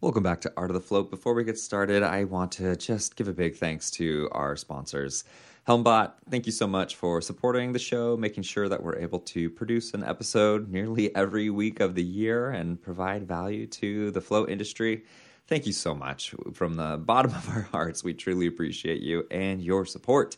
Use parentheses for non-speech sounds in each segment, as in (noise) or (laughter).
Welcome back to Art of the Float. Before we get started, I want to just give a big thanks to our sponsors. Helmbot, thank you so much for supporting the show, making sure that we're able to produce an episode nearly every week of the year and provide value to the float industry. Thank you so much. From the bottom of our hearts, we truly appreciate you and your support.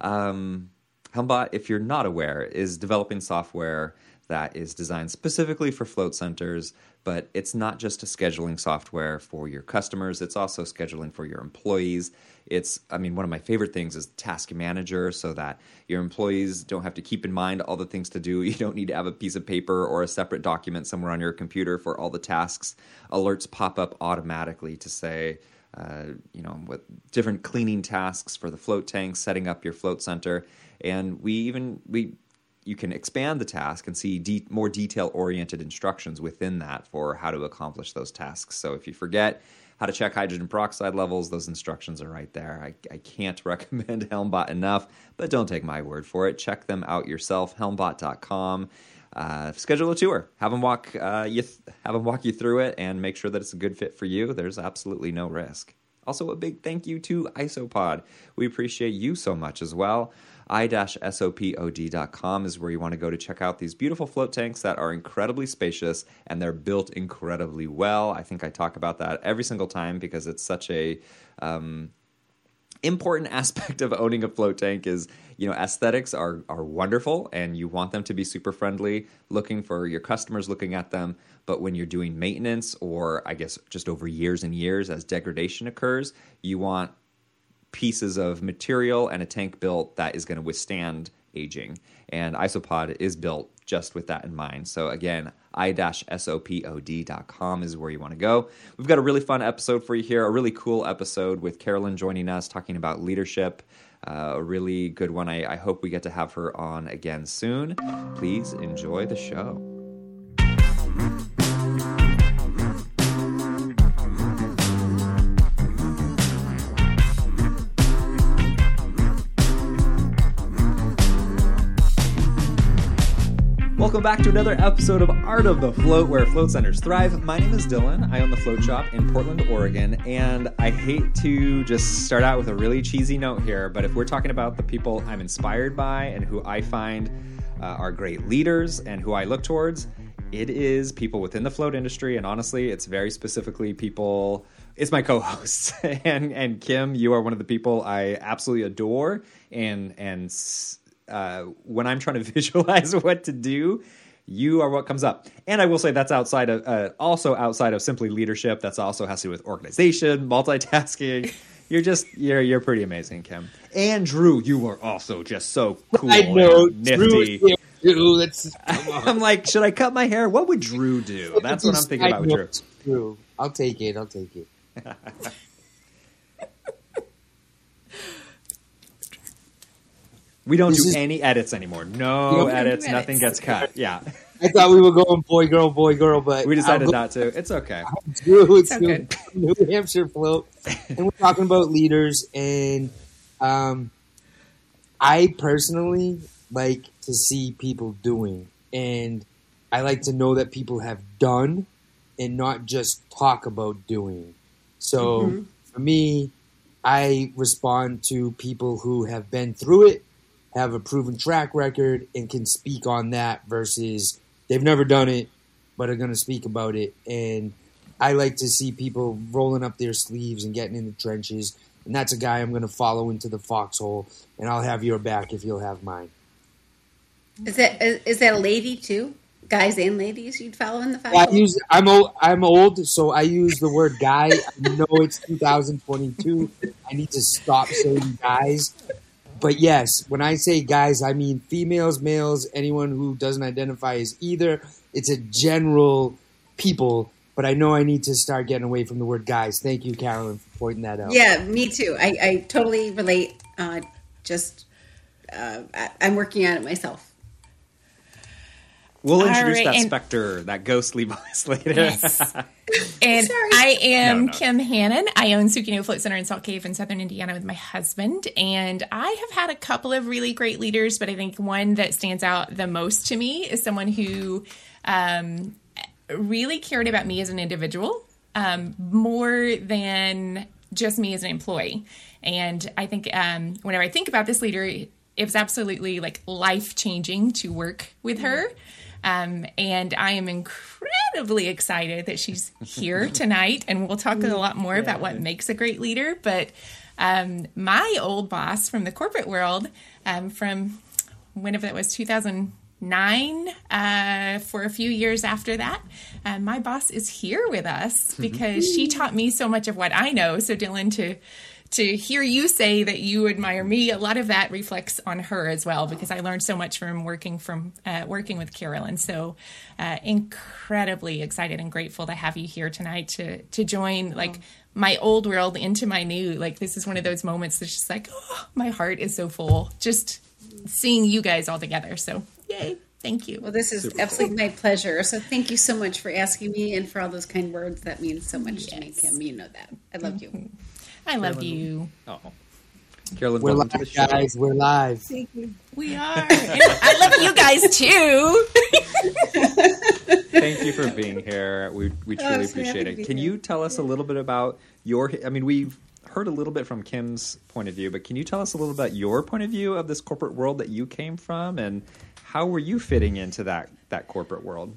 Um, Helmbot, if you're not aware, is developing software that is designed specifically for float centers, but it's not just a scheduling software for your customers, it's also scheduling for your employees. It's, I mean, one of my favorite things is Task Manager so that your employees don't have to keep in mind all the things to do. (laughs) You don't need to have a piece of paper or a separate document somewhere on your computer for all the tasks. Alerts pop up automatically to say, uh, you know, with different cleaning tasks for the float tanks, setting up your float center, and we even we you can expand the task and see de- more detail oriented instructions within that for how to accomplish those tasks. So if you forget how to check hydrogen peroxide levels, those instructions are right there. I, I can't (laughs) recommend Helmbot enough, but don't take my word for it. Check them out yourself, helmbot.com. Uh, schedule a tour. Have them walk uh, you th- have them walk you through it, and make sure that it's a good fit for you. There's absolutely no risk. Also, a big thank you to Isopod. We appreciate you so much as well i-sopod.com is where you want to go to check out these beautiful float tanks that are incredibly spacious and they're built incredibly well. I think I talk about that every single time because it's such a um, important (laughs) aspect of owning a float tank is you know aesthetics are are wonderful and you want them to be super friendly looking for your customers looking at them. But when you're doing maintenance or i guess just over years and years as degradation occurs you want pieces of material and a tank built that is going to withstand aging. And Isopod is built just with that in mind. So again, i-sopod.com is where you want to go. We've got a really fun episode for you here, a really cool episode with Carolyn joining us talking about leadership. Uh, a really good one. I, I hope we get to have her on again soon. Please enjoy the show. Welcome back to another episode of Art of the Float, where float centers thrive. My name is Dylan. I own the float shop in Portland, Oregon, and I hate to just start out with a really cheesy note here, but if we're talking about the people I'm inspired by and who I find uh, are great leaders and who I look towards, it is people within the float industry, and honestly, it's very specifically people. It's my co-hosts, (laughs) and and Kim, you are one of the people I absolutely adore, and and uh, when I'm trying to (laughs) visualize what to do, you are what comes up. And I will say that's outside of uh, also outside of simply leadership. That's also has to do with organization, multitasking. (laughs) You're just you're you're pretty amazing, Kim. And Drew, you are also just so cool. I know, nifty. Drew, Drew let's, (laughs) I'm like, should I cut my hair? What would Drew do? That's what I'm thinking about with. Drew. I'll take it. I'll take it. We don't this do is, any edits anymore. No edits. Nothing gets cut. (laughs) Yeah. I thought we were going boy, girl, boy, girl, but we decided not to. It's okay. it's okay. (laughs) New Hampshire float, and we're talking about leaders. And um, I personally like to see people doing, and I like to know that people have done, and not just talk about doing. So mm-hmm. for me, I respond to people who have been through it have a proven track record and can speak on that versus they've never done it but are going to speak about it. And I like to see people rolling up their sleeves and getting in the trenches. And that's a guy I'm going to follow into the foxhole, and I'll have your back if you'll have mine. Is that is that a lady too? Guys and ladies you'd follow in the foxhole? I use I'm old. I'm old, so I use the word guy. I know it's 2022. I need to stop saying guys but yes, when I say guys, I mean females, males, anyone who doesn't identify as either. It's a general people, but I know I need to start getting away from the word guys. Thank you, Carolyn, for pointing that out. Yeah, me too. I, I totally relate. Uh, just uh, I, I'm working on it myself. We'll introduce right, that and, specter, that ghostly voice later. Yes. (laughs) and Sorry. I am no, no. Kim Hannon. I own Sukino Float Center in Salt Cave in Southern Indiana with my husband. And I have had a couple of really great leaders, but I think one that stands out the most to me is someone who um, really cared about me as an individual um, more than just me as an employee. And I think um, whenever I think about this leader, it was absolutely like life changing to work with her. Um, and I am incredibly excited that she's here (laughs) tonight. And we'll talk a lot more yeah. about what makes a great leader. But um, my old boss from the corporate world, um, from whenever that was 2009, uh, for a few years after that, uh, my boss is here with us because she taught me so much of what I know. So, Dylan, to to hear you say that you admire me, a lot of that reflects on her as well because I learned so much from working from uh, working with Carolyn. So uh, incredibly excited and grateful to have you here tonight to to join like my old world into my new. Like this is one of those moments that's just like oh, my heart is so full just seeing you guys all together. So yay. Thank you. Well, this is Super absolutely cool. my pleasure. So, thank you so much for asking me and for all those kind words. That means so much yes. to me, Kim. You know that. I love you. I love Carolyn. you. Oh. oh. Carolyn, we're live, guys. We're live. Thank you. We are. I love you guys too. (laughs) Thank you for being here. We we oh, truly oh, appreciate it. Can here. you tell us a little bit about your? I mean, we've heard a little bit from Kim's point of view, but can you tell us a little about your point of view of this corporate world that you came from, and how were you fitting into that that corporate world?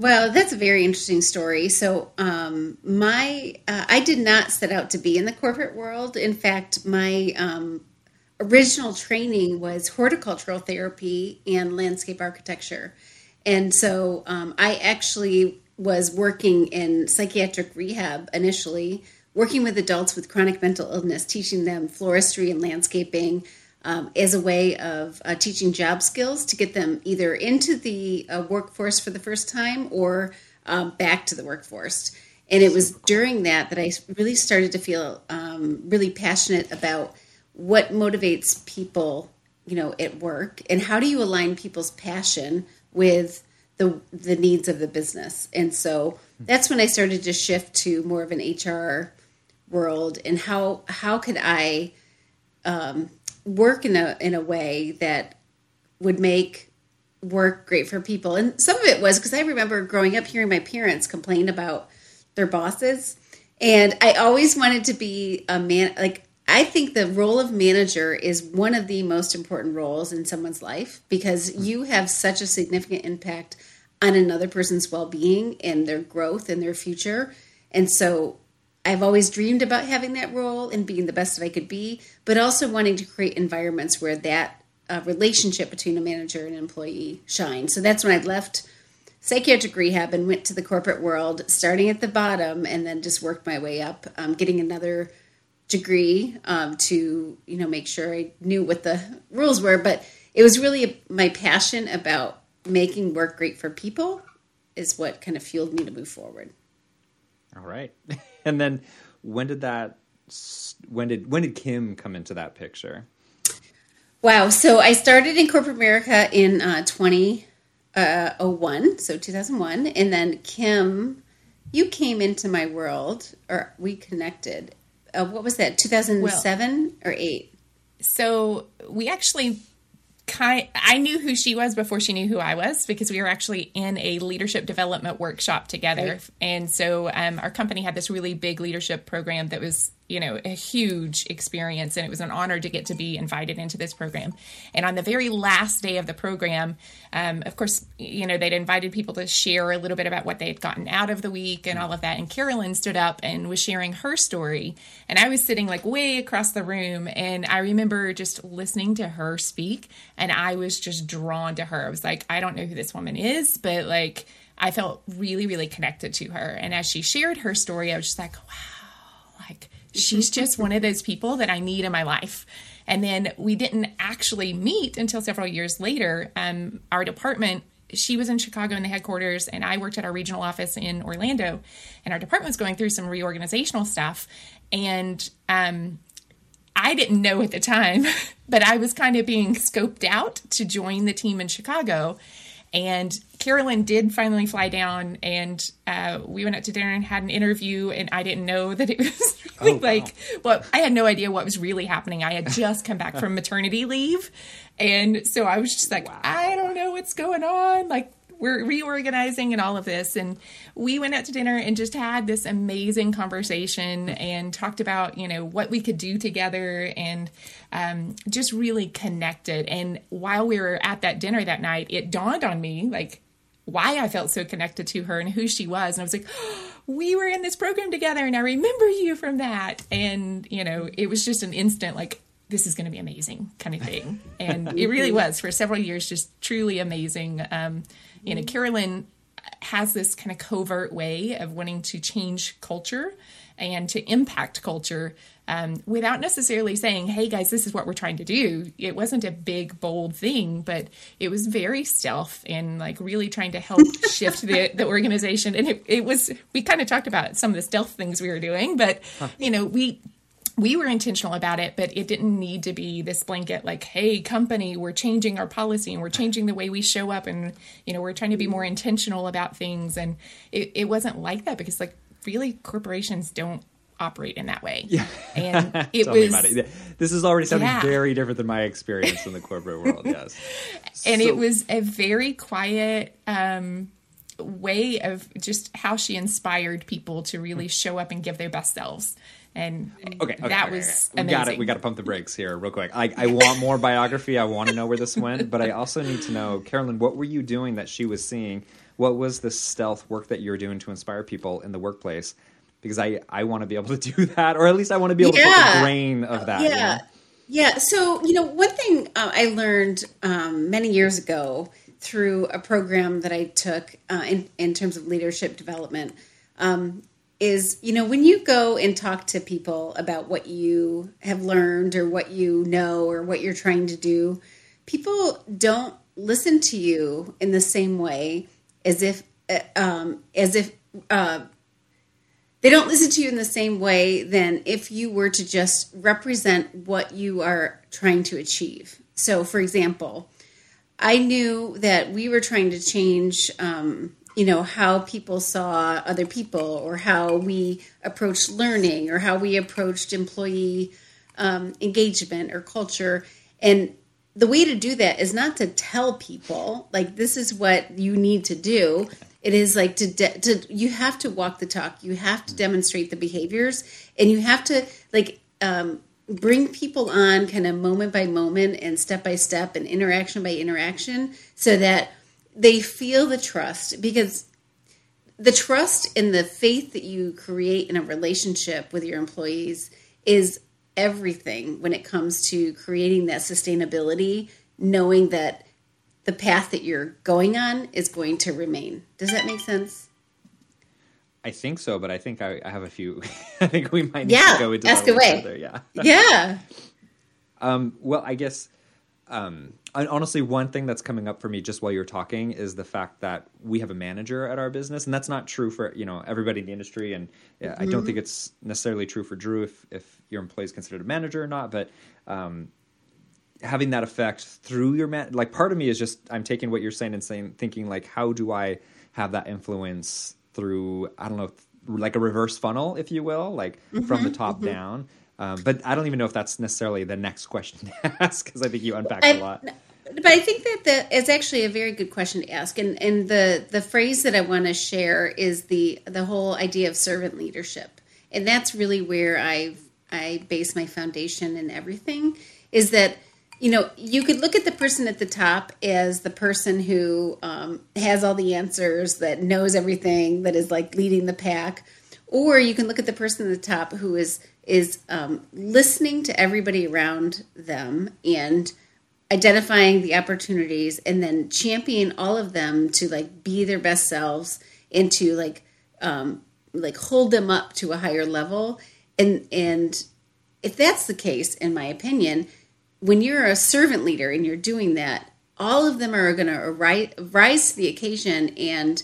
Well, that's a very interesting story. So, um, my uh, I did not set out to be in the corporate world. In fact, my um, original training was horticultural therapy and landscape architecture, and so um, I actually was working in psychiatric rehab initially, working with adults with chronic mental illness, teaching them floristry and landscaping um, as a way of uh, teaching job skills to get them either into the uh, workforce for the first time or um, back to the workforce. And it was during that that I really started to feel um, really passionate about what motivates people, you know, at work, and how do you align people's passion with the the needs of the business. And so that's when I started to shift to more of an HR world, and how how could I um, work in a in a way that would make work great for people. And some of it was because I remember growing up hearing my parents complain about their bosses, and I always wanted to be a man. Like I think the role of manager is one of the most important roles in someone's life because mm-hmm. you have such a significant impact on another person's well-being and their growth and their future. And so I've always dreamed about having that role and being the best that I could be, but also wanting to create environments where that uh, relationship between a manager and an employee shines. So that's when I left psychiatric rehab and went to the corporate world, starting at the bottom and then just worked my way up, um, getting another degree um, to you know make sure I knew what the rules were. But it was really my passion about making work great for people is what kind of fueled me to move forward. All right. (laughs) (laughs) and then when did that when did when did Kim come into that picture? Wow. So I started in corporate America in uh, 2001, so 2001. And then Kim, you came into my world, or we connected. Uh, what was that, 2007 well, or 8? So we actually kind I knew who she was before she knew who I was because we were actually in a leadership development workshop together. Right. And so um, our company had this really big leadership program that was you know, a huge experience. And it was an honor to get to be invited into this program. And on the very last day of the program, um, of course, you know, they'd invited people to share a little bit about what they had gotten out of the week and all of that. And Carolyn stood up and was sharing her story. And I was sitting like way across the room. And I remember just listening to her speak. And I was just drawn to her. I was like, I don't know who this woman is, but like, I felt really, really connected to her. And as she shared her story, I was just like, wow, like she's just one of those people that I need in my life. And then we didn't actually meet until several years later. Um, our department, she was in Chicago in the headquarters, and I worked at our regional office in Orlando. And our department was going through some reorganizational stuff. And um, I didn't know at the time, (laughs) but I was kind of being scoped out to join the team in Chicago. And Carolyn did finally fly down, and uh, we went out to dinner and had an interview. And I didn't know (laughs) that it was really oh, wow. like, well, I had no idea what was really happening. I had (laughs) just come back from maternity leave, and so I was just like, wow. I don't know what's going on. Like, we're reorganizing and all of this. And we went out to dinner and just had this amazing conversation and talked about, you know, what we could do together and um, just really connected. And while we were at that dinner that night, it dawned on me, like, why I felt so connected to her and who she was. And I was like, oh, (gasps) we were in this program together and I remember you from that. And, you know, it was just an instant like, this is going to be amazing kind of thing. And it really was for several years, just truly amazing. Um, you know, Carolyn has this kind of covert way of wanting to change culture and to impact culture um, without necessarily saying, hey guys, this is what we're trying to do. It wasn't a big, bold thing, but it was very stealth and like really trying to help (laughs) shift the, the organization. And it, it was, we kind of talked about some of the stealth things we were doing, but you know, we, we were intentional about it, but it didn't need to be this blanket like, hey, company, we're changing our policy and we're changing the way we show up and, you know, we're trying to be more intentional about things. And it, it wasn't like that because, like, really, corporations don't operate in that way. Yeah. And it (laughs) was. it. This is already sounding Yeah. very different than my experience in the corporate world. Yes. (laughs) and So- it was a very quiet um, way of just how she inspired people to really show up and give their best selves. And Okay, okay, that okay, was okay. we got it. We got to pump the brakes here, real quick. I, I want more biography. I want to know where this went, but I also need to know, Carolyn, what were you doing that she was seeing? What was the stealth work that you were doing to inspire people in the workplace? Because I I want to be able to do that, or at least I want to be able to put Yeah. the grain of that. you yeah know? yeah so you know one thing uh, i learned um, many years ago through a program that i took uh, in, in terms of leadership development um, is you know when you go and talk to people about what you have learned or what you know or what you're trying to do people don't listen to you in the same way as if uh, um, as if uh, they don't listen to you in the same way than if you were to just represent what you are trying to achieve. So, for example, I knew that we were trying to change, um, you know, how people saw other people, or how we approached learning, or how we approached employee um, engagement or culture. And the way to do that is not to tell people like this is what you need to do. It is like to, de- to you have to walk the talk. You have to demonstrate the behaviors, and you have to like um, bring people on kind of moment by moment and step by step and interaction by interaction, so that they feel the trust because the trust and the faith that you create in a relationship with your employees is everything when it comes to creating that sustainability, knowing that the path that you're going on is going to remain. Does that make sense? I think so, but I think I, I have a few. (laughs) I think we might need Yeah, to go into ask that away. further, Yeah. Yeah. (laughs) Um, well, I guess um, and honestly, one thing that's coming up for me just while you're talking is the fact that we have a manager at our business, and that's not true for you know everybody in the industry. And yeah, I don't think mm-hmm. it's necessarily true for Drew if if your employee is considered a manager or not. But um, having that effect through your man, like part of me is just I'm taking what you're saying and saying thinking like how do I have that influence through I don't know like a reverse funnel, if you will, like from the mm-hmm. top mm-hmm. down. Um, but I don't even know if that's necessarily the next question to (laughs) ask because I think you unpacked a I- lot. But I think that the, it's actually a very good question to ask, and and the the phrase that I want to share is the the whole idea of servant leadership, and that's really where I I base my foundation and everything. Is that you know you could look at the person at the top as the person who um, has all the answers, that knows everything, that is like leading the pack, or you can look at the person at the top who is is um, listening to everybody around them and identifying the opportunities and then championing all of them to like be their best selves and to like um like hold them up to a higher level. And and if that's the case in my opinion when you're a servant leader and you're doing that all of them are going to rise to the occasion and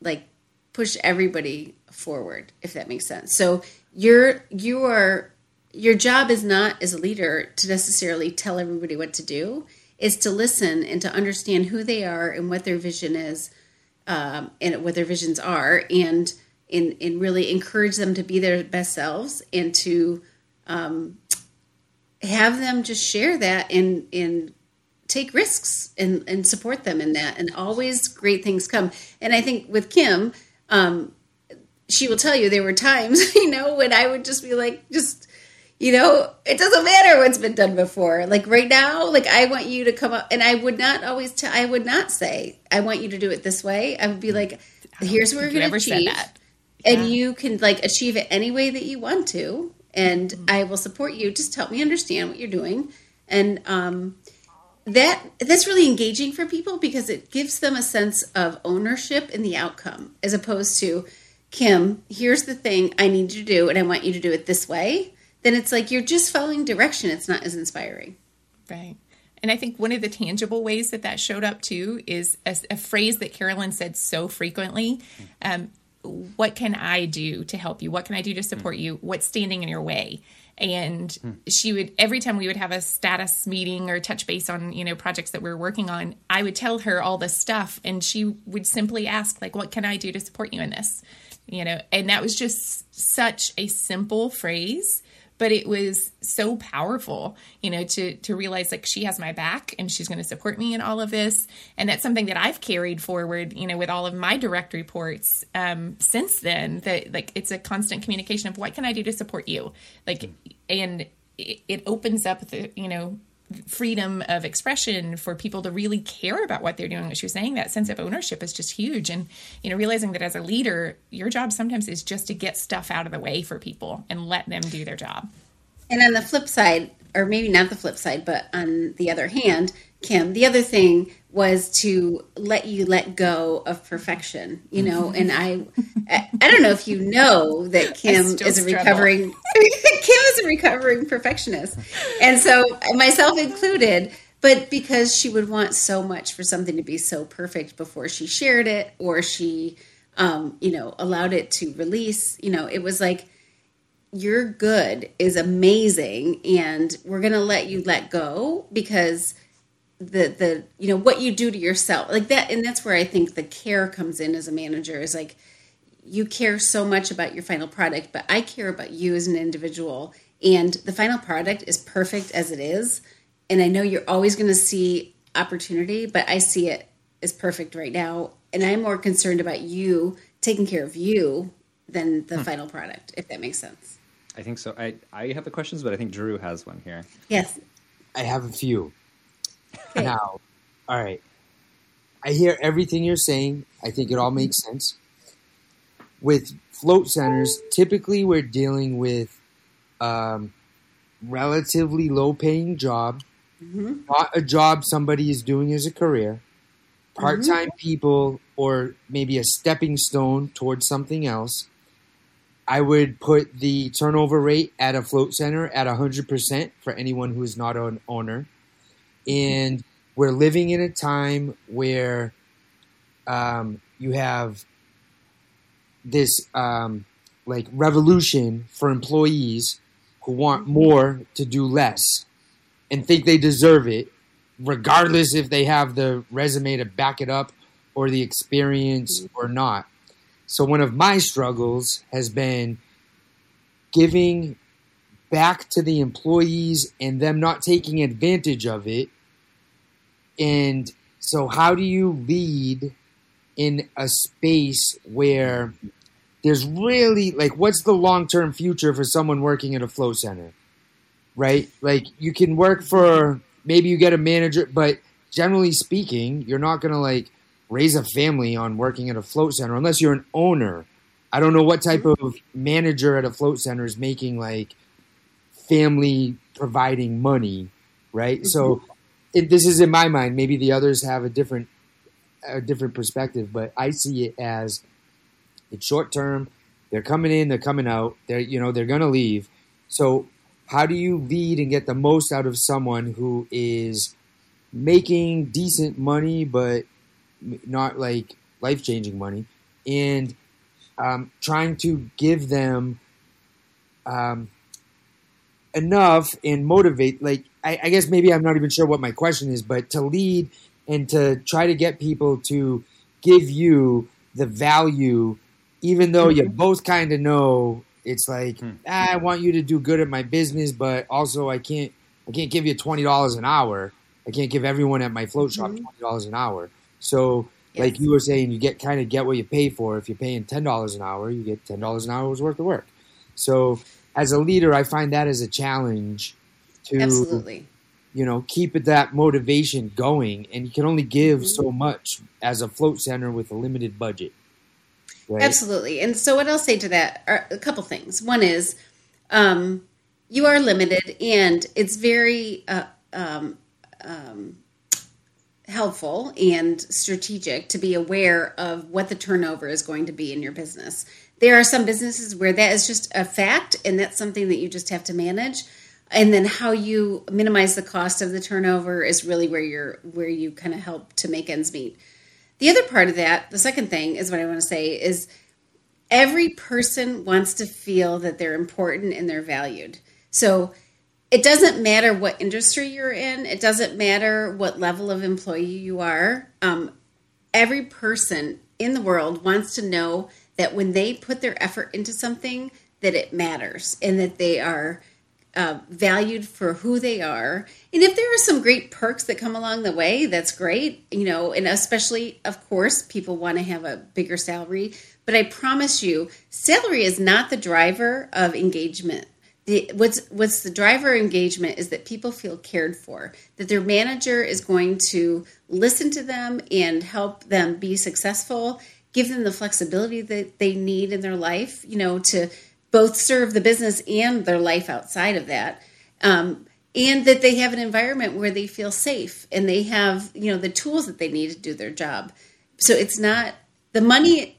like push everybody forward if that makes sense. So you're you are your job is not as a leader to necessarily tell everybody what to do is to listen and to understand who they are and what their vision is um, and what their visions are and and, and really encourage them to be their best selves and to um, have them just share that and and take risks and, and support them in that. And always great things come. And I think with Kim, um, she will tell you there were times, (laughs) you know, when I would just be like, just, you know, it doesn't matter what's been done before. Like right now, like I want you to come up, and I would not always, tell, I would not say, I want you to do it this way. I would be like, here's what we're going to achieve. Yeah. And you can like achieve it any way that you want to. And mm-hmm. I will support you. Just help me understand what you're doing. And, um, that that's really engaging for people because it gives them a sense of ownership in the outcome as opposed to kim here's the thing i need you to do and i want you to do it this way. Then it's like you're just following direction. It's not as inspiring. Right. And i think one of the tangible ways that that showed up too is a, a phrase that carolyn said so frequently um, what can i do to help you? What can i do to support you? What's standing in your way? And she would every time we would have a status meeting or touch base on you know projects that we are working on i would tell her all this stuff and she would simply ask like what can i do to support you in this you know and that was just such a simple phrase but it was so powerful you know to to realize like she has my back and she's going to support me in all of this. And that's something that i've carried forward you know with all of my direct reports um, since then that like it's a constant communication of what can i do to support you? Like and it, it opens up the you know freedom of expression for people to really care about what they're doing. What she was saying that sense of ownership is just huge and you know realizing that as a leader your job sometimes is just to get stuff out of the way for people and let them do their job. And on the flip side or maybe not the flip side but on the other hand kim the other thing was to let you let go of perfection you know and i i don't know if you know that (laughs) kim is a recovering (laughs) kim is a recovering perfectionist. And so myself included but because she would want so much for something to be so perfect before she shared it or she um, you know allowed it to release you know it was like your good is amazing and we're going to let you let go because the the you know what you do to yourself like that and that's where i think the care comes in as a manager is like you care so much about your final product but i care about you as an individual and the final product is perfect as it is. And i know you're always going to see opportunity but i see it as perfect right now. And i'm more concerned about you taking care of you than the hmm. final product if that makes sense i think so i i have the questions but i think drew has one here yes i have a few Okay. Now, all right. I hear everything you're saying. I think it all makes sense. With float centers, typically we're dealing with um, relatively low paying job, mm-hmm. not a job somebody is doing as a career, part time mm-hmm. people, or maybe a stepping stone towards something else. I would put the turnover rate at a float center at 100% for anyone who is not an owner. And we're living in a time where um, you have this um, like revolution for employees who want more to do less and think they deserve it, regardless if they have the resume to back it up or the experience or not. So, one of my struggles has been giving back to the employees and them not taking advantage of it and so, how do you lead in a space where there's really like, what's the long term future for someone working at a flow center? Right? Like, you can work for maybe you get a manager, but generally speaking, you're not going to like raise a family on working at a float center unless you're an owner. I don't know what type of manager at a float center is making like family providing money, right? Mm-hmm. So it, this is in my mind. Maybe the others have a different a different perspective, but I see it as it's short term. They're coming in, they're coming out. They're you know they're going to leave. So how do you lead and get the most out of someone who is making decent money, but not like life changing money, and um, trying to give them um, enough and motivate like I, I, guess maybe i'm not even sure what my question is but to lead and to try to get people to give you the value even though you both kind of know it's like hmm. ah, i want you to do good at my business but also i can't i can't give you $20 an hour I can't give everyone at my float shop Mhm. twenty dollars an hour. So, like you were saying, you get kind of get what you pay for. If you're paying ten dollars an hour, you get ten dollars an hour's worth of work. So, as a leader, I find that as a challenge to Absolutely. you know keep it that motivation going, and you can only give Mhm. so much as a float center with a limited budget. Right? Absolutely. And so, what I'll say to that are a couple things. One is, um, you are limited, and it's very uh, um, um, helpful and strategic to be aware of what the turnover is going to be in your business. There are some businesses where that is just a fact, and that's something that you just have to manage. And then how you minimize the cost of the turnover is really where you're where you kind of help to make ends meet. The other part of that, the second thing is what I want to say is every person wants to feel that they're important and they're valued. So it doesn't matter what industry you're in, it doesn't matter what level of employee you are. Um, every person in the world wants to know that when they put their effort into something, that it matters and that they are uh, valued for who they are. And if there are some great perks that come along the way, that's great, you know, and especially, of course, people want to have a bigger salary. But I promise you, salary is not the driver of engagement. The, what's what's the driver engagement is that people feel cared for, that their manager is going to listen to them and help them be successful, give them the flexibility that they need in their life, you know, to both serve the business and their life outside of that. Um, and that they have an environment where they feel safe and they have, you know, the tools that they need to do their job. So it's not the money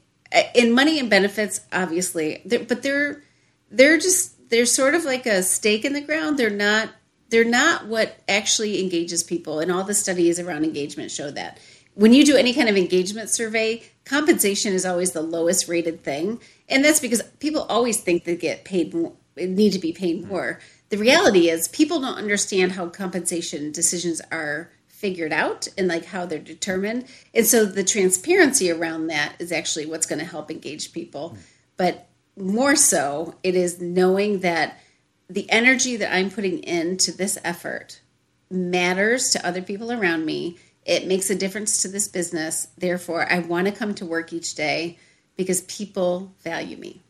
in money and benefits, obviously, but they're they're just they're sort of like a stake in the ground. They're not they're not what actually engages people, and all the studies around engagement show that. When you do any kind of engagement survey, compensation is always the lowest rated thing, and that's because people always think they get paid more, need to be paid hmm. more. The reality is, people don't understand how compensation decisions are figured out and like how they're determined. And so the transparency around that is actually what's going to help engage people. Hmm. But more so, it is knowing that the energy that I'm putting into this effort matters to other people around me. It makes a difference to this business. Therefore, I want to come to work each day because people value me.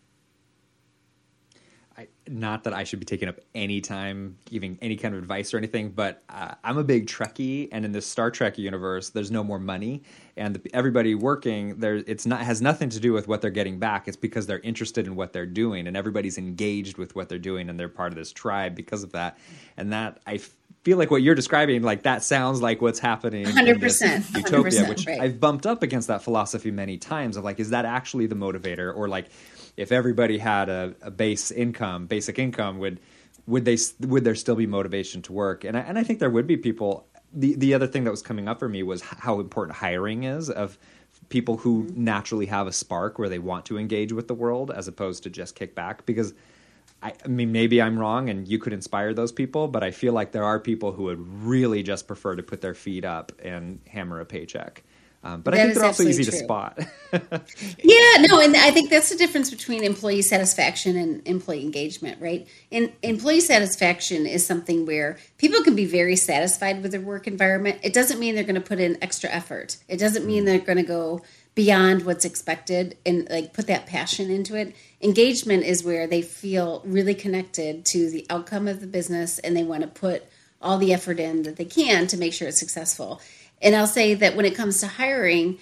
I, not that I should be taking up any time giving any kind of advice or anything, but uh, I'm a big Trekkie, and in this Star Trek universe, there's no more money, and the, everybody working there, it's not has nothing to do with what they're getting back. It's because they're interested in what they're doing, and everybody's engaged with what they're doing, and they're part of this tribe because of that. And that I feel like what you're describing, like that sounds like what's happening in this 100%, utopia, 100%, which right. I've bumped up against that philosophy many times of like, is that actually the motivator, or like if everybody had a, a base income, basic income, would would they would there still be motivation to work? And I, and I think there would be people. The the other thing that was coming up for me was how important hiring is of people who mm-hmm. naturally have a spark where they want to engage with the world as opposed to just kick back because. I, I mean, maybe I'm wrong, and you could inspire those people, but I feel like there are people who would really just prefer to put their feet up and hammer a paycheck. Um, but I think they're also easy absolutely to spot. (laughs) Yeah, no, and I think that's the difference between employee satisfaction and employee engagement, right? And employee satisfaction is something where people can be very satisfied with their work environment. It doesn't mean they're going to put in extra effort. It doesn't mean they're going to go beyond what's expected and like put that passion into it. Engagement is where they feel really connected to the outcome of the business and they want to put all the effort in that they can to make sure it's successful. And I'll say that when it comes to hiring,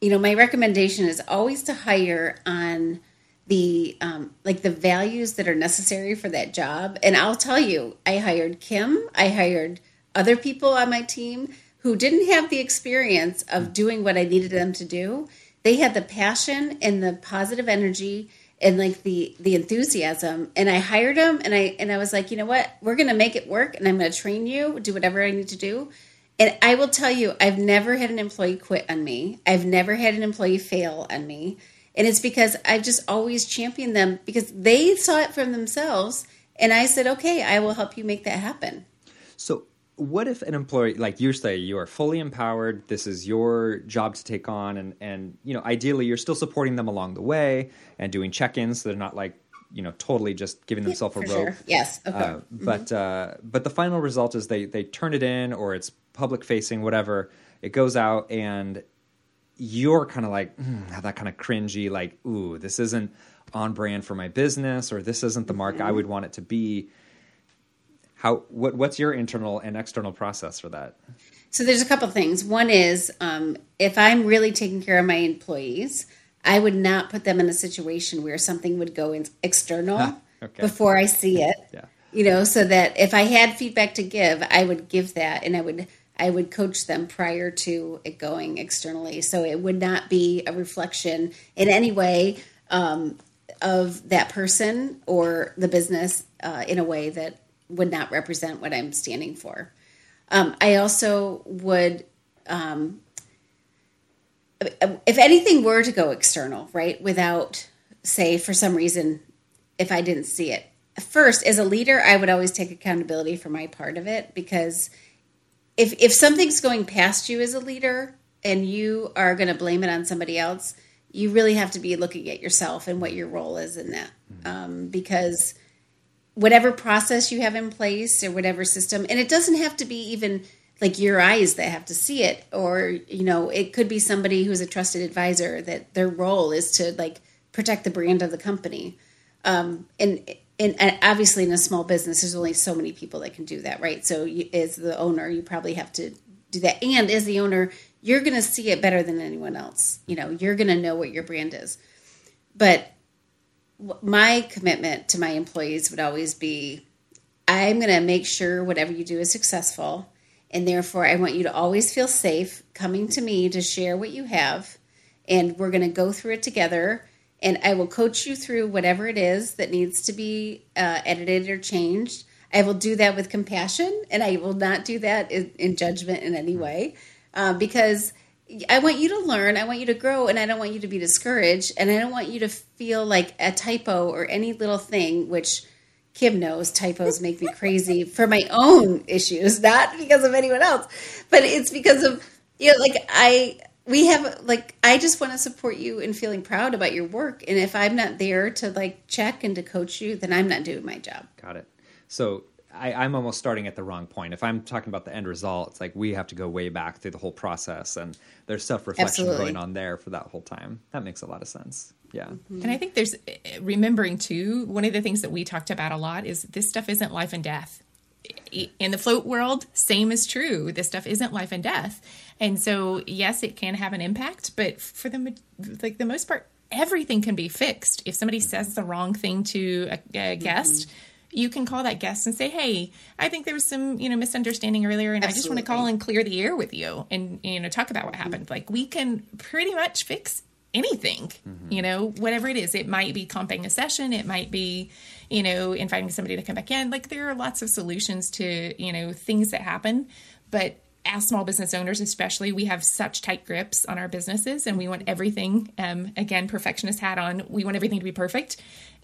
you know my recommendation is always to hire on the um, like the values that are necessary for that job. And i'll tell you i hired kim. I hired other people on my team who didn't have the experience of doing what i needed them to do. They had the passion and the positive energy and like the the enthusiasm. And i hired them and i and i was like you know what? We're to make it work and i'm to train you do whatever i need to do and I will tell you, I've never had an employee quit on me. I've never had an employee fail on me. And it's because I've just always championed them because they saw it from themselves. And I said, okay, I will help you make that happen. So, what if an employee, like you say, you are fully empowered, this is your job to take on, and, and you know, ideally you're still supporting them along the way and doing check ins so they're not like, you know, totally just giving themselves a For rope. sure. Yes. Okay. Uh, but uh, but the final result is they they turn it in or it's public facing, whatever. It goes out and you're kind of like mm, have that kind of cringy, like, ooh, this isn't on brand for my business, or this isn't the mark I would want it to be. How what what's your internal and external process for that? So there's a couple things. One is um, if I'm really taking care of my employees, I would not put them in a situation where something would go in external (laughs) okay. before I see it. Yeah. You know, so that if I had feedback to give, I would give that, and I would I would coach them prior to it going externally. So it would not be a reflection in any way um, of that person or the business uh, in a way that would not represent what I'm standing for. Um, I also would, um, if anything were to go external, right, without, say, for some reason, if I didn't see it, first, as a leader, I would always take accountability for my part of it because if if something's going past you as a leader and you are going to blame it on somebody else, you really have to be looking at yourself and what your role is in that, um, because whatever process you have in place or whatever system, and it doesn't have to be even like your eyes that have to see it, or you know, it could be somebody who's a trusted advisor that their role is to like protect the brand of the company, um, and and obviously in a small business there's only so many people that can do that right? So you, as the owner you probably have to do that. And as the owner you're going to see it better than anyone else. You know you're going to know what your brand is. But my commitment to my employees would always be i'm going to make sure whatever you do is successful and therefore i want you to always feel safe coming to me to share what you have and we're going to go through it together and I will coach you through whatever it is that needs to be uh, edited or changed. I will do that with compassion, and I will not do that in, in judgment in any way, uh, because I want you to learn, I want you to grow, and I don't want you to be discouraged, and I don't want you to feel like a typo or any little thing, which Kim knows typos make me crazy (laughs) for my own issues, not because of anyone else, but it's because of you know, like I we have like i just want to support you in feeling proud about your work and if i'm not there to like check and to coach you then i'm not doing my job got it so I, i'm almost starting at the wrong point if i'm talking about the end result it's like we have to go way back through the whole process and there's self-reflection Absolutely. going on there for that whole time that makes a lot of sense yeah mm-hmm. and i think there's remembering too one of the things that we talked about a lot is this stuff isn't life and death in the float world, same is true. This stuff isn't life and death. And so, yes, it can have an impact, but for the like the most part, everything can be fixed. If somebody says the wrong thing to a, a mm-hmm. guest, mm-hmm. you can call that guest and say, "Hey, I think there was some, you know, misunderstanding earlier and Absolutely. I just want to call and clear the air with you and you know, talk about what mm-hmm. happened." Like we can pretty much fix anything, mm-hmm. you know, whatever it is. It might be comping a session, it might be, you know, inviting somebody to come back in. Like there are lots of solutions to, you know, things that happen. But as small business owners, especially, we have such tight grips on our businesses and we want everything, um, again, perfectionist hat on, we want everything to be perfect.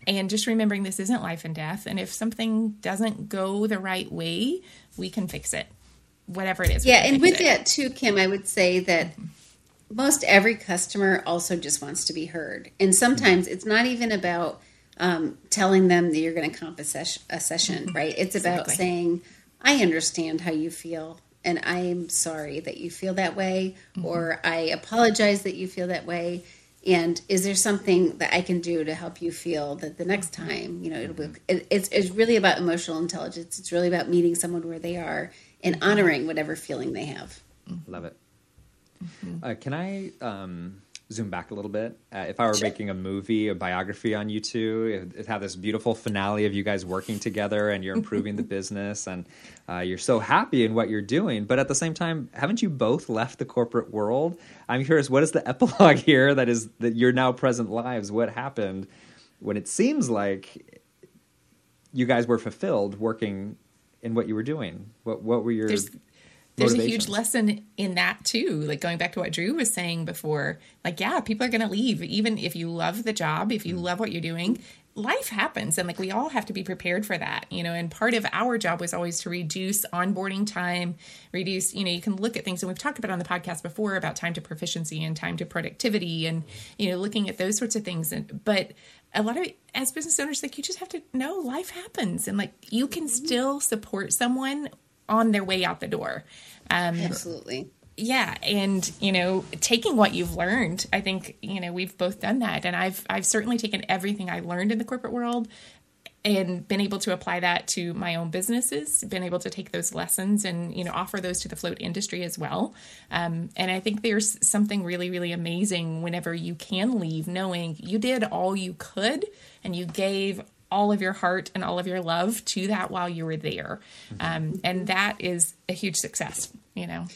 And just remembering this isn't life and death. And if something doesn't go the right way, we can fix it, whatever it is. Yeah. And with it. that, too, Kim, I would say that. Most every customer also just wants to be heard. And sometimes it's not even about um, telling them that you're going to comp a, ses- a session, mm-hmm. right? It's about exactly. saying, I understand how you feel, and I'm sorry that you feel that way, mm-hmm. or I apologize that you feel that way. And is there something that I can do to help you feel that the next time, you know, it'll be, it, it's, it's really about emotional intelligence. It's really about meeting someone where they are and mm-hmm. honoring whatever feeling they have. Love it. Mm-hmm. Uh, can I um, zoom back a little bit? Uh, if I were sure. making a movie, a biography on you two, it, have this beautiful finale of you guys working together and you're improving the (laughs) business and uh, you're so happy in what you're doing. But at the same time, haven't you both left the corporate world? I'm curious, what is the (laughs) epilogue here that is that your now present lives? What happened when it seems like you guys were fulfilled working in what you were doing? What what were your There's there's a huge lesson in that too. Like going back to what Drew was saying before, like, yeah, people are going to leave. Even if you love the job, if you mm. love what you're doing, life happens. And like, we all have to be prepared for that, you know. And part of our job was always to reduce onboarding time, reduce, you know, you can look at things. And we've talked about on the podcast before about time to proficiency and time to productivity and, you know, looking at those sorts of things. And, but, a lot of as business owners like you just have to know life happens and like you can mm-hmm. still support someone on their way out the door. Um, Absolutely. yeah and you know taking what you've learned i think you know we've both done that and i've i've certainly taken everything i learned in the corporate world and been able to apply that to my own businesses been able to take those lessons and you know offer those to the float industry as well um, and i think there's something really really amazing whenever you can leave knowing you did all you could and you gave all of your heart and all of your love to that while you were there um, and that is a huge success you know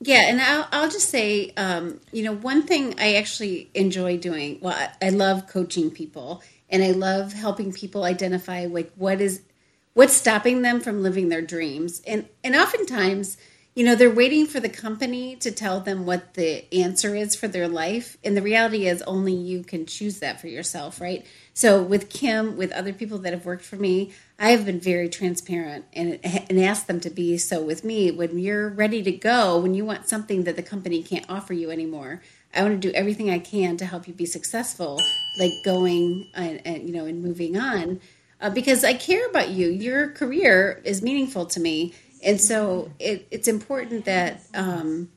Yeah, and I'll, I'll just say, um, you know, one thing I actually enjoy doing. Well, I, I love coaching people, and I love helping people identify like what is what's stopping them from living their dreams. And and oftentimes, you know, they're waiting for the company to tell them what the answer is for their life, and the reality is only you can choose that for yourself, right? So with Kim, with other people that have worked for me, I have been very transparent and, and asked them to be so with me. When you're ready to go, when you want something that the company can't offer you anymore, I want to do everything I can to help you be successful, like going and, and you know and moving on, uh, because I care about you. Your career is meaningful to me, and so it, it's important that. Um,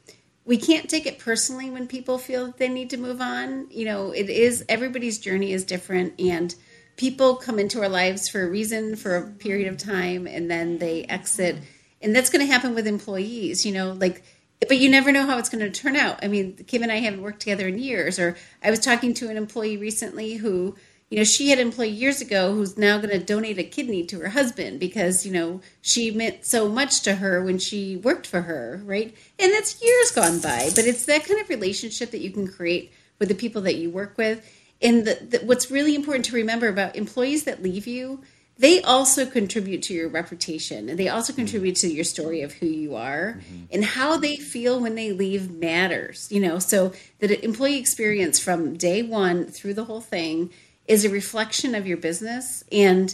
we can't take it personally when people feel that they need to move on. You know, it is everybody's journey is different and people come into our lives for a reason for a period of time and then they exit. And that's going to happen with employees, you know, like but you never know how it's going to turn out. I mean, Kim and I haven't worked together in years or I was talking to an employee recently who you know, she had an employee years ago who's now going to donate a kidney to her husband because, you know, she meant so much to her when she worked for her, right? And that's years gone by, but it's that kind of relationship that you can create with the people that you work with. And the, the, what's really important to remember about employees that leave you, they also contribute to your reputation and they also contribute to your story of who you are mm-hmm. and how they feel when they leave matters, you know, so the employee experience from day one through the whole thing is a reflection of your business. And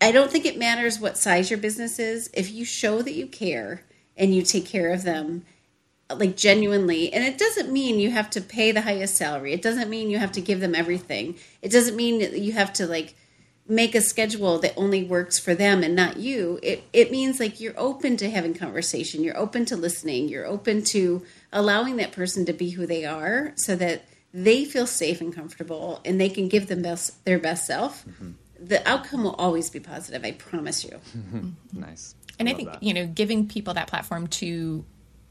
I don't think it matters what size your business is. If you show that you care and you take care of them like genuinely and it doesn't mean you have to pay the highest salary. It doesn't mean you have to give them everything. It doesn't mean you have to like make a schedule that only works for them and not you. It it means like you're open to having conversation. You're open to listening. You're open to allowing that person to be who they are so that they feel safe and comfortable and they can give them best, their best self, mm-hmm. the outcome will always be positive. I promise you. Mm-hmm. Nice. And I, I think, that. you know, giving people that platform to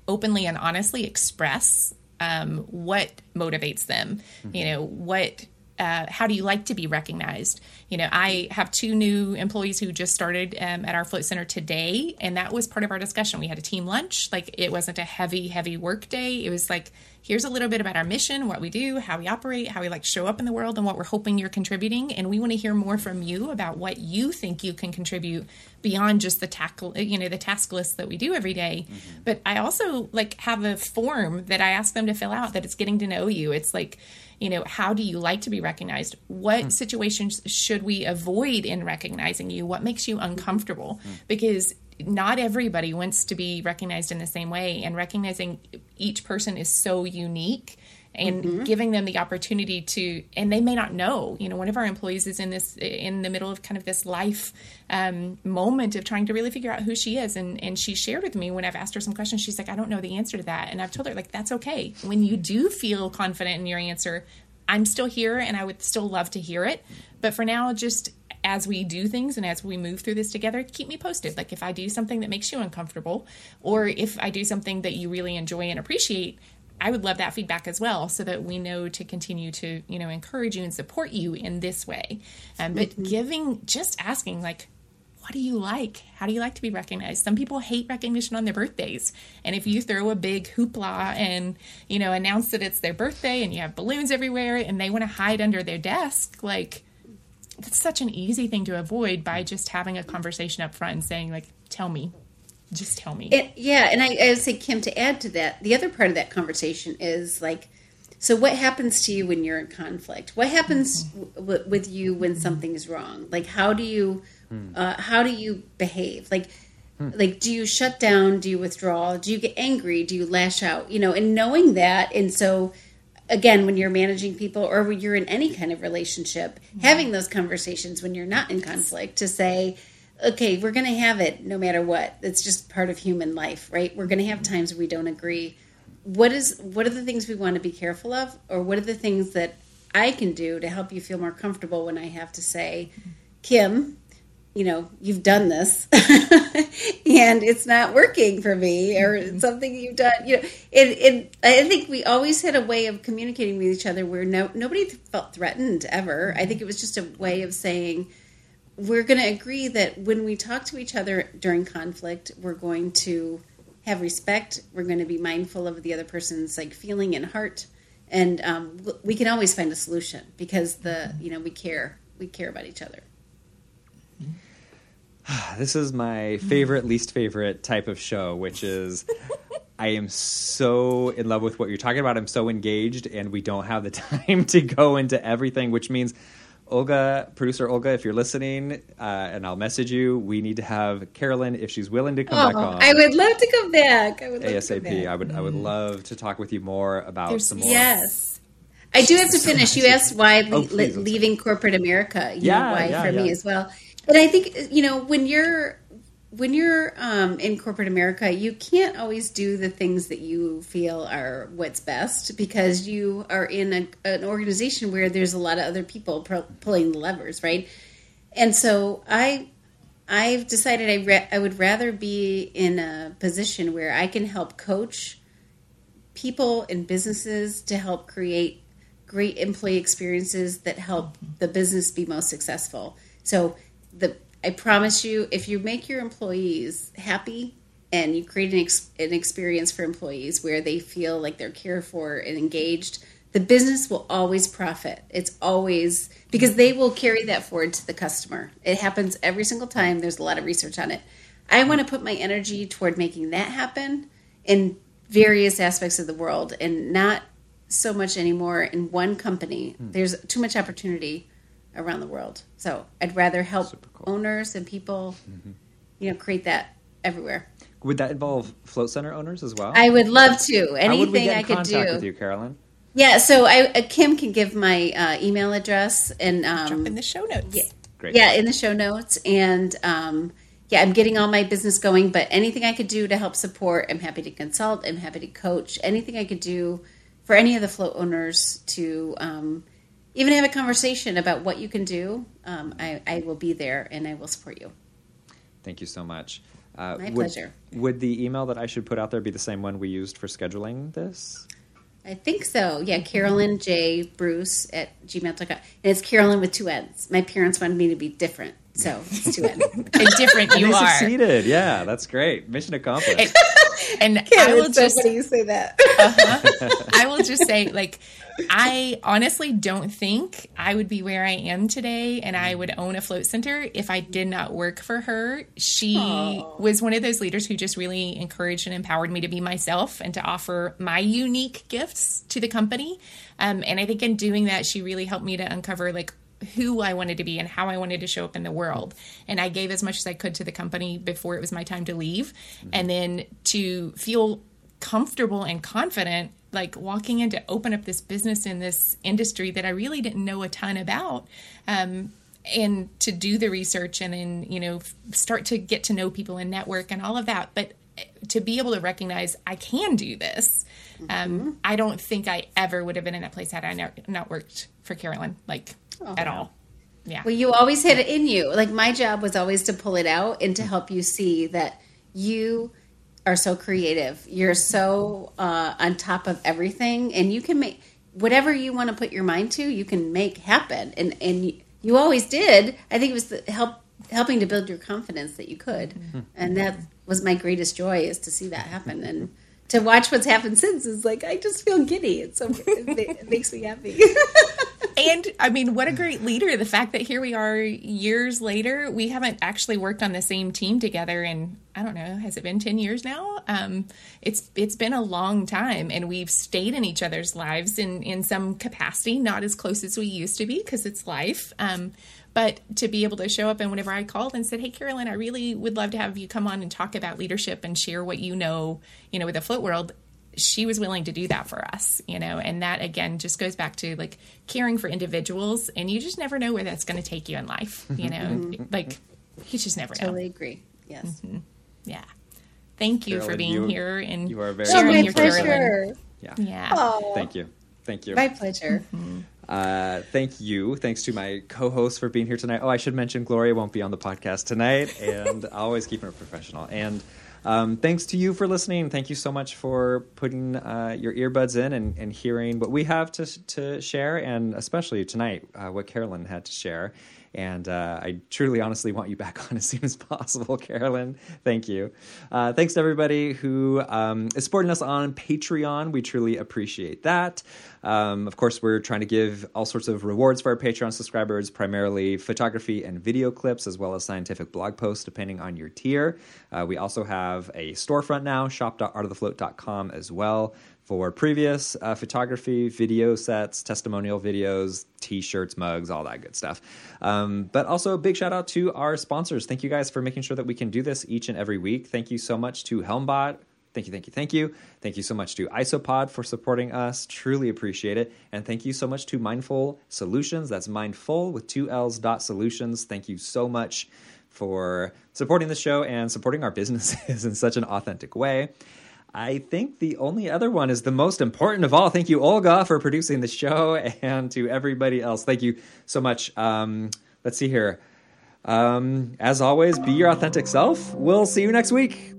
openly and honestly express um, what motivates them, mm-hmm. you know, what uh, how do you like to be recognized? You know, I have two new employees who just started um, at our float center today, and that was part of our discussion. We had a team lunch. Like, it wasn't a heavy, heavy work day. It was like, here's a little bit about our mission, what we do, how we operate, how we like show up in the world, and what we're hoping you're contributing. And we want to hear more from you about what you think you can contribute beyond just the tackle, you know, the task list that we do every day. Mm-hmm. But I also like have a form that I ask them to fill out that it's getting to know you. It's like, you know, how do you like to be recognized? What mm. situations should we avoid in recognizing you? What makes you uncomfortable? Mm. Because not everybody wants to be recognized in the same way and recognizing each person is so unique and mm-hmm. giving them the opportunity to and they may not know you know one of our employees is in this in the middle of kind of this life um, moment of trying to really figure out who she is and and she shared with me when i've asked her some questions she's like i don't know the answer to that and i've told her like that's okay when you do feel confident in your answer i'm still here and i would still love to hear it but for now just as we do things and as we move through this together, keep me posted. Like if I do something that makes you uncomfortable, or if I do something that you really enjoy and appreciate, I would love that feedback as well, so that we know to continue to you know encourage you and support you in this way. Um, but mm-hmm. giving, just asking like, what do you like? How do you like to be recognized? Some people hate recognition on their birthdays. And if you throw a big hoopla and, you know, announce that it's their birthday and you have balloons everywhere and they want to hide under their desk, like that's such an easy thing to avoid by just having a conversation up front and saying like tell me. Just tell me. It, yeah and I, I would say kim to add to that the other part of that conversation is like so what happens to you when you're in conflict? What happens mm-hmm. w- with you when something is wrong? Like how do you mm. uh, how do you behave? Like mm. like do you shut down? Do you withdraw? Do you get angry? Do you lash out? You know and knowing that and so again when you're managing people or when you're in any kind of relationship having those conversations when you're not in conflict to say okay, we're going to have it no matter what. It's just part of human life, right? We're going to have times we don't agree. What is what are the things we want to be careful of, or what are the things that I can do to help you feel more comfortable when I have to say, Kim, you know, you've done this (laughs) and it's not working for me, or it's something you've done. You know, it, it, I think we always had a way of communicating with each other where no, nobody felt threatened ever. I mm-hmm. think it was just a way of saying, we're going to agree that when we talk to each other during conflict, we're going to have respect. We're going to be mindful of the other person's like feeling and heart, and um, we can always find a solution because the mm-hmm. you know we care we care about each other. (sighs) This is my favorite, least favorite type of show, which is I am so in love with what you're talking about. I'm so engaged, and we don't have the (laughs) time to go into everything, which means. Olga, producer Olga, if you're listening, uh, and I'll message you. We need to have Carolynn if she's willing to come Oh, back on. I would love to come back. I would love to come ASAP. back. I would I would love to talk with you more about There's- some more. Yes. I do have to finish. You (laughs) asked why Oh, please, I'm leaving corporate America. You Yeah, know, why yeah, for me as well. And I think you know when you're when you're um, in corporate America, you can't always do the things that you feel are what's best because you are in a, an organization where there's a lot of other people pro- pulling the levers, right? And so I I've decided I ra- I would rather be in a position where I can help coach people and businesses to help create great employee experiences that help the business be most successful. So the I promise you, if you make your employees happy and you create an, ex- an experience for employees where they feel like they're cared for and engaged, the business will always profit. It's always because they will carry that forward to the customer. It happens every single time. There's a lot of research on it. I want to put my energy toward making that happen in various aspects of the world and not so much anymore in one company. Hmm. There's too much opportunity around the world. So I'd rather help owners and people, you know, create that everywhere. Would that involve float center owners as well? I would love to. How would we Anything get in I could do. with you, Carolynn? Yeah. So I, uh, Kim can give my uh, email address and Drop um, in the show notes. yeah. Great. Yeah, in the show notes. And um, yeah, I'm getting all my business going, but anything I could do to help support, I'm happy to consult. I'm happy to coach. Anything I could do for any of the float owners to um, even have a conversation about what you can do, um, I, I will be there and I will support you. Thank you so much. Uh, My would, pleasure. Would the email that I should put out there be the same one we used for scheduling this? I think so. Yeah, Carolynn J. Bruce at gmail.com. And it's Carolynn with two N's. My parents wanted me to be different, so it's two N's. (laughs) And different (laughs) you they are. succeeded. Yeah, that's great. Mission accomplished. And I will just you say that. I will just say, like, I honestly don't think I would be where I am today and I would own a float center if I did not work for her. She was one of those leaders who just really encouraged and empowered me to be myself and to offer my unique gifts to the company. Um, and I think in doing that, she really helped me to uncover, like, who I wanted to be and how I wanted to show up in the world. And I gave as much as I could to the company before it was my time to leave. And then to feel comfortable and confident like walking in to open up this business in this industry that I really didn't know a ton about. Um, and to do the research and then, you know, start to get to know people and network and all of that. But to be able to recognize I can do this, um, I don't think I ever would have been in that place had I not, not worked for Carolynn, like at all. Yeah. Well, you always had it in you. Like my job was always to pull it out and to help you see that you are so creative. You're so uh, on top of everything, and you can make whatever you want to put your mind to. You can make happen, and and you, you always did. I think it was the help helping to build your confidence that you could, and that was my greatest joy is to see that happen and. To watch what's happened since is like I just feel giddy. It's so it, makes me happy. (laughs) and I mean, what a great leader! The fact that here we are years later, we haven't actually worked on the same team together in I don't know, has it been ten years now? Um, it's it's been a long time, and we've stayed in each other's lives in in some capacity, not as close as we used to be because it's life. Um, but to be able to show up and whenever I called and said, "Hey, Carolynn, I really would love to have you come on and talk about leadership and share what you know, you know, with the float world," she was willing to do that for us, you know, and that again just goes back to like caring for individuals, and you just never know where that's going to take you in life, you mm-hmm. know, mm-hmm. like You just never know. Totally agree. Yes. Mm-hmm. Yeah. Thank you for being you- here and you are very sharing my your Carolynn. pleasure. Yeah. Yeah. Oh, Thank you. Thank you. My pleasure. Uh, thank you. Thanks to my co-host for being here tonight. Oh, I should mention Gloria won't be on the podcast tonight, (laughs) and always keeping it professional. And um, thanks to you for listening. Thank you so much for putting uh, your earbuds in and, and hearing what we have to to share, and especially tonight uh, what Carolynn had to share. And uh, I truly, honestly want you back (laughs) on as soon as possible, Carolynn. Thank you. Uh, thanks to everybody who um, is supporting us on Patreon. We truly appreciate that. Um, of course, we're trying to give all sorts of rewards for our Patreon subscribers, primarily photography and video clips, as well as scientific blog posts, depending on your tier. Uh, we also have a storefront now, shop.artofthefloat.com as well for previous uh, photography, video sets, testimonial videos, t-shirts, mugs, all that good stuff. Um, but also a big shout out to our sponsors. Thank you guys for making sure that we can do this each and every week. Thank you so much to Helmbot. Thank you, thank you, thank you. Thank you so much to Isopod for supporting us. Truly appreciate it. And thank you so much to Mindfull Solutions. That's mindful with two L's dot solutions. Thank you so much for supporting the show and supporting our businesses (laughs) in such an authentic way. I think the only other one is the most important of all. Thank you, Olga, for producing the show, (laughs) and to everybody else. Thank you so much. Um, let's see here. Um, as always, be your authentic self. We'll see you next week.